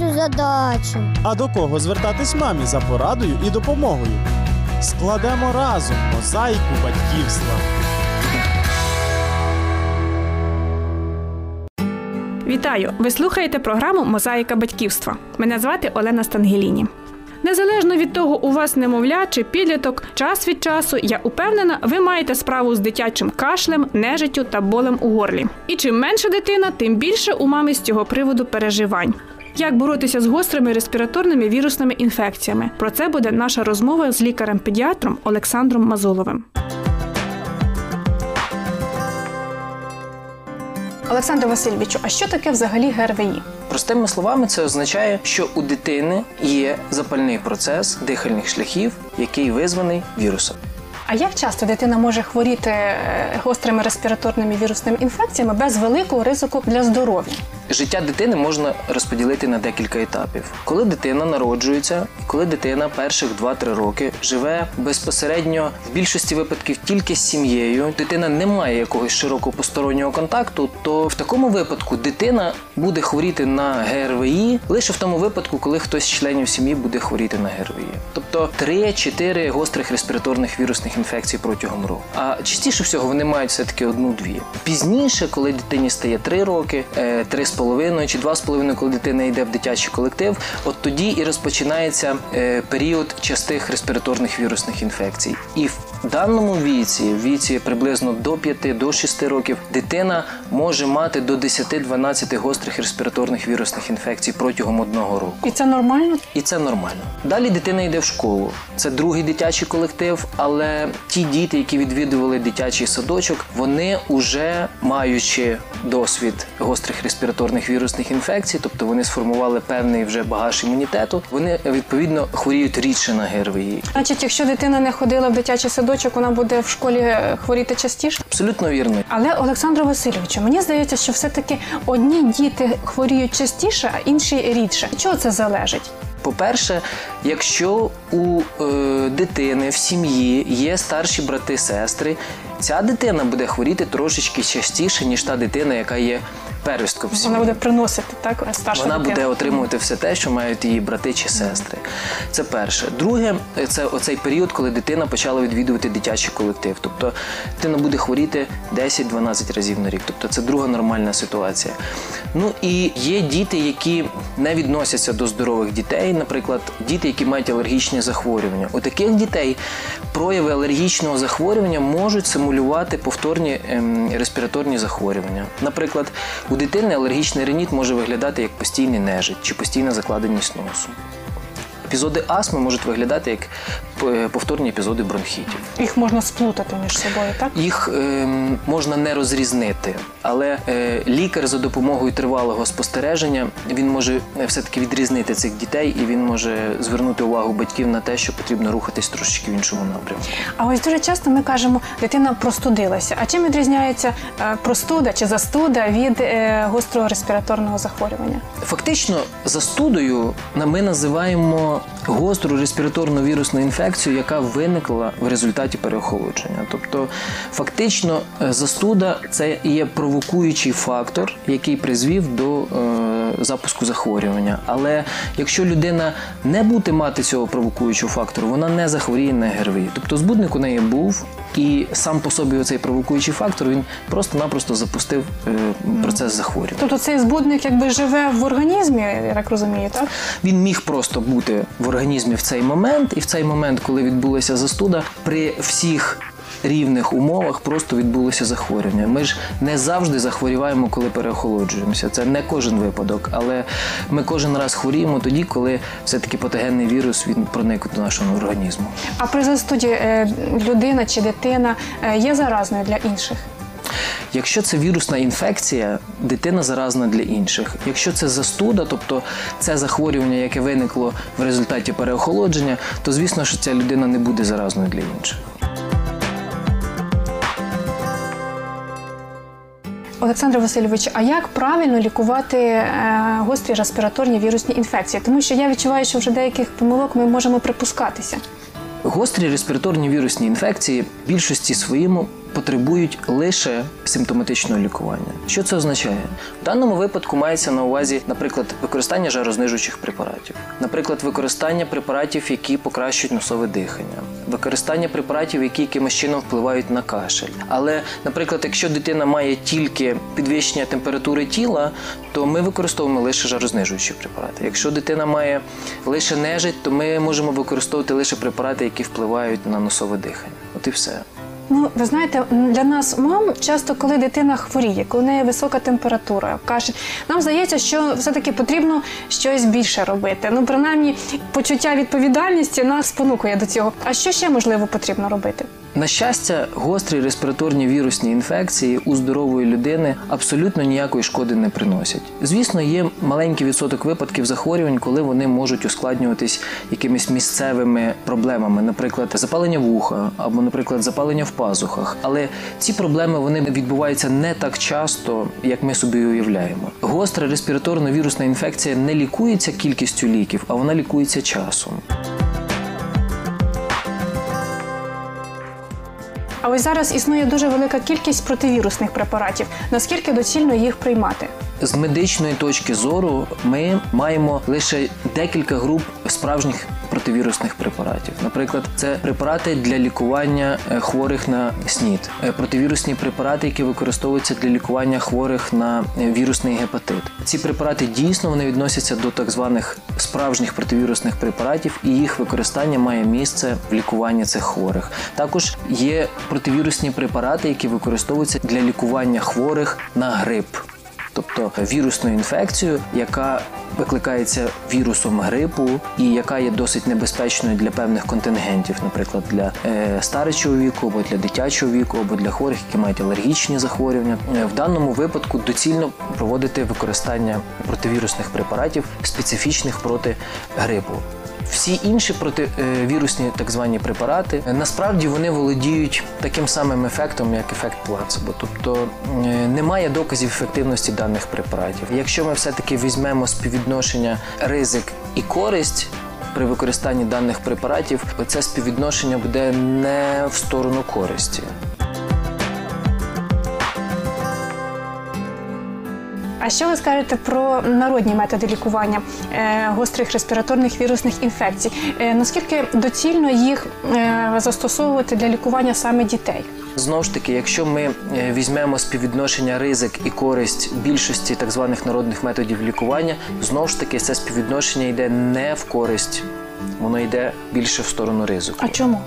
цю задачу. А до кого звертатись мамі за порадою і допомогою? Складемо разом мозаїку батьківства. Вітаю! Ви слухаєте програму Мозаїка батьківства. Мене звати Олена Стангеліні. Незалежно від того, у вас немовля чи підліток, час від часу, я упевнена, ви маєте справу з дитячим кашлем, нежиттю та болем у горлі. І чим менша дитина, тим більше у мами з цього приводу переживань. Як боротися з гострими респіраторними вірусними інфекціями? Про це буде наша розмова з лікарем-педіатром Олександром Мазоловим. Олександр Васильовичу, а що таке взагалі ГРВІ? Простими словами, це означає, що у дитини є запальний процес дихальних шляхів, який визваний вірусом. А як часто дитина може хворіти е, гострими респіраторними вірусними інфекціями без великого ризику для здоров'я? Життя дитини можна розподілити на декілька етапів. Коли дитина народжується, коли дитина перших 2-3 роки живе безпосередньо в більшості випадків тільки з сім'єю, дитина не має якогось широкого постороннього контакту, то в такому випадку дитина буде хворіти на ГРВІ лише в тому випадку, коли хтось з членів сім'ї буде хворіти на ГРВІ. Тобто 3-4 гострих респіраторних вірусних інфекцій протягом року. А частіше всього вони мають все-таки одну-дві. Пізніше, коли дитині стає 3 роки, 3,5 чи 2,5, коли дитина йде в дитячий колектив, от тоді і розпочинається е, період частих респіраторних вірусних інфекцій. І в даному віці, в віці приблизно до 5 до 6 років, дитина може мати до 10-12 гострих респіраторних вірусних інфекцій протягом одного року. І це нормально? І це нормально. Далі дитина йде в школу. Це другий дитячий колектив, але ті діти, які відвідували дитячий садочок, вони вже маючи досвід гострих респіраторних вірусних інфекцій, тобто вони сформували певний вже багаж імунітету, вони відповідно хворіють рідше на ГРВІ. Значить, якщо дитина не ходила в дитячий садочок, вона буде в школі е, хворіти частіше. Абсолютно вірно. Але Олександру Васильовичу, мені здається, що все-таки одні діти хворіють частіше, а інші рідше. Чого це залежить? По-перше, якщо у е, дитини в сім'ї є старші брати сестри, ця дитина буде хворіти трошечки частіше, ніж та дитина, яка є первістком сім'ї. Вона буде приносити так старша Вона дитина. буде отримувати все те, що мають її брати чи сестри. Це перше. Друге, це оцей період, коли дитина почала відвідувати дитячий колектив. Тобто дитина буде хворіти 10-12 разів на рік. Тобто це друга нормальна ситуація. Ну і є діти, які не відносяться до здорових дітей, наприклад, діти, які мають алергічні захворювання. У таких дітей прояви алергічного захворювання можуть симулювати повторні ем, респіраторні захворювання. Наприклад, у дитини алергічний реніт може виглядати як постійний нежить чи постійна закладеність носу. Епізоди астми можуть виглядати як е, повторні епізоди бронхітів. Їх можна сплутати між собою, так? Їх ем, можна не розрізнити, але е, лікар за допомогою тривалого спостереження він може е, все-таки відрізнити цих дітей і він може звернути увагу батьків на те, що потрібно рухатись трошечки в іншому напрямку. А ось дуже часто ми кажемо, дитина простудилася. А чим відрізняється е, простуда чи застуда від е, гострого респіраторного захворювання? Фактично, застудою ми називаємо гостру респіраторну вірусну інфекцію, яка виникла в результаті переохолодження. Тобто, фактично, е, застуда це є провокуючий фактор, який призвів до е, запуску захворювання. Але якщо людина не буде мати цього провокуючого фактору, вона не захворіє на ГРВІ. Тобто збудник у неї був, і сам по собі оцей провокуючий фактор він просто-напросто запустив е, процес захворювання. Тобто цей збудник якби живе в організмі, я так розумію, так? Він міг просто бути в організмі в цей момент, і в цей момент, коли відбулася застуда, при всіх рівних умовах просто відбулося захворювання. Ми ж не завжди захворіваємо, коли переохолоджуємося. Це не кожен випадок, але ми кожен раз хворіємо тоді, коли все-таки патогенний вірус він проник до нашого організму. А при застуді е, людина чи дитина е, є заразною для інших? Якщо це вірусна інфекція, дитина заразна для інших. Якщо це застуда, тобто це захворювання, яке виникло в результаті переохолодження, то звісно, що ця людина не буде заразною для інших. Олександр Васильович, а як правильно лікувати е, гострі респіраторні вірусні інфекції? Тому що я відчуваю, що вже деяких помилок ми можемо припускатися. Гострі респіраторні вірусні інфекції в більшості своєму потребують лише симптоматичного лікування. Що це означає? В даному випадку мається на увазі, наприклад, використання жарознижуючих препаратів, наприклад, використання препаратів, які покращують носове дихання, використання препаратів, які якимось чином впливають на кашель. Але, наприклад, якщо дитина має тільки підвищення температури тіла, то ми використовуємо лише жарознижуючі препарати. Якщо дитина має лише нежить, то ми можемо використовувати лише препарати, які впливають на носове дихання. От і все. Ну, ви знаєте, для нас, мам, часто, коли дитина хворіє, коли в неї висока температура, кашель, нам здається, що все-таки потрібно щось більше робити. Ну, принаймні, почуття відповідальності нас спонукує до цього. А що ще можливо потрібно робити? На щастя, гострі респіраторні вірусні інфекції у здорової людини абсолютно ніякої шкоди не приносять. Звісно, є маленький відсоток випадків захворювань, коли вони можуть ускладнюватись якимись місцевими проблемами, наприклад, запалення вуха або, наприклад, запалення в пазухах. Але ці проблеми вони відбуваються не так часто, як ми собі уявляємо. Гостра респіраторно-вірусна інфекція не лікується кількістю ліків, а вона лікується часом. А ось зараз існує дуже велика кількість противірусних препаратів. Наскільки доцільно їх приймати? З медичної точки зору ми маємо лише декілька груп справжніх противірусних препаратів. Наприклад, це препарати для лікування е, хворих на СНІД, е, противірусні препарати, які використовуються для лікування хворих на е, вірусний гепатит. Ці препарати дійсно вони відносяться до так званих справжніх противірусних препаратів, і їх використання має місце в лікуванні цих хворих. Також є противірусні препарати, які використовуються для лікування хворих на грип тобто вірусну інфекцію, яка викликається вірусом грипу і яка є досить небезпечною для певних контингентів, наприклад, для е, старечого віку, або для дитячого віку, або для хворих, які мають алергічні захворювання. Е, В даному випадку доцільно проводити використання противірусних препаратів, специфічних проти грипу. Всі інші противірусні так звані препарати е, насправді вони володіють таким самим ефектом, як ефект плацебо. Тобто е, немає доказів ефективності даних препаратів. Якщо ми все-таки візьмемо співвідношення ризик і користь. При використанні даних препаратів це співвідношення буде не в сторону користі. А що ви скажете про народні методи лікування е, гострих респіраторних вірусних інфекцій? Е, наскільки доцільно їх е, застосовувати для лікування саме дітей? Знову ж таки, якщо ми візьмемо співвідношення ризик і користь більшості так званих народних методів лікування, знову ж таки це співвідношення йде не в користь, воно йде більше в сторону ризику. А чому?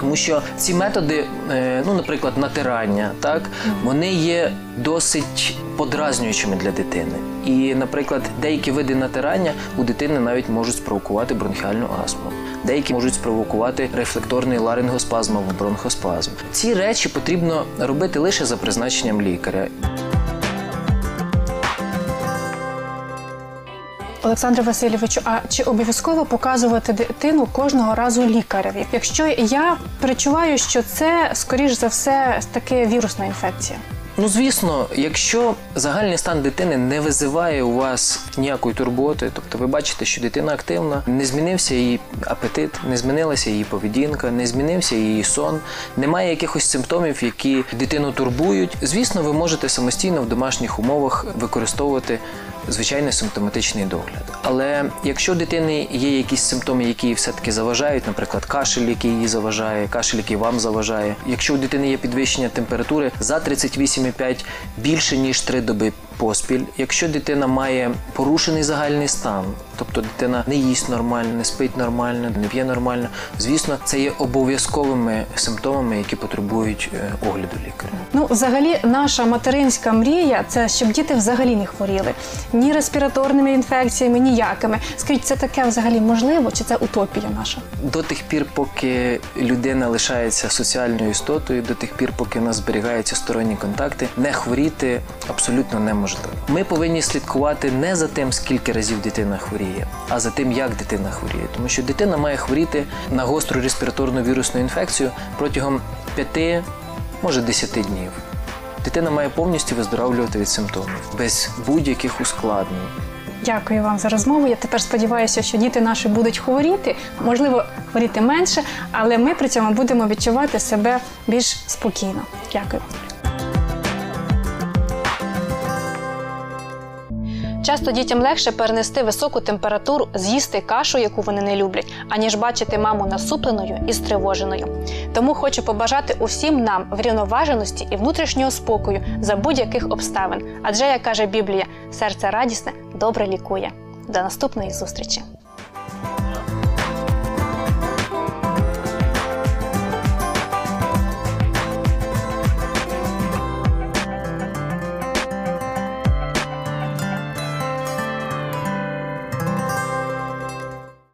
Тому що ці методи, е, ну, наприклад, натирання, так, вони є досить подразнюючими для дитини. І, наприклад, деякі види натирання у дитини навіть можуть спровокувати бронхіальну астму. Деякі можуть спровокувати рефлекторний ларингоспазм або бронхоспазм. Ці речі потрібно робити лише за призначенням лікаря. Олександре Васильовичу, а чи обов'язково показувати дитину кожного разу лікареві? Якщо я перечуваю, що це скоріш за все таки вірусна інфекція. Ну, звісно, якщо загальний стан дитини не визиває у вас ніякої турботи, тобто ви бачите, що дитина активна, не змінився її апетит, не змінилася її поведінка, не змінився її сон, немає якихось симптомів, які дитину турбують. Звісно, ви можете самостійно в домашніх умовах використовувати звичайний симптоматичний догляд. Але якщо у дитини є якісь симптоми, які їй все-таки заважають, наприклад, кашель, який їй заважає, кашель, який вам заважає, якщо у дитини є підвищення температури за 38,5 більше ніж 3 доби поспіль, якщо дитина має порушений загальний стан, тобто дитина не їсть нормально, не спить нормально, не п'є нормально, звісно, це є обов'язковими симптомами, які потребують е, огляду лікаря. Ну, взагалі, наша материнська мрія це щоб діти взагалі не хворіли ні респіраторними інфекціями, ніякими. Скажіть, це таке взагалі можливо, чи це утопія наша? До тих пір, поки людина лишається соціальною істотою, до тих пір, поки у нас зберігаються сторонні контакти, не хворіти абсолютно неможливо. Ми повинні слідкувати не за тим, скільки разів дитина хворіє, а за тим, як дитина хворіє. Тому що дитина має хворіти на гостру респіраторну вірусну інфекцію протягом 5, може 10 днів. Дитина має повністю виздоровлювати від симптомів без будь-яких ускладнень. Дякую вам за розмову. Я тепер сподіваюся, що діти наші будуть хворіти, можливо, хворіти менше, але ми при цьому будемо відчувати себе більш спокійно. Дякую. Часто дітям легше перенести високу температуру, з'їсти кашу, яку вони не люблять, аніж бачити маму насупленою і стривоженою. Тому хочу побажати усім нам врівноваженості і внутрішнього спокою за будь-яких обставин. Адже, як каже Біблія, серце радісне добре лікує. До наступної зустрічі!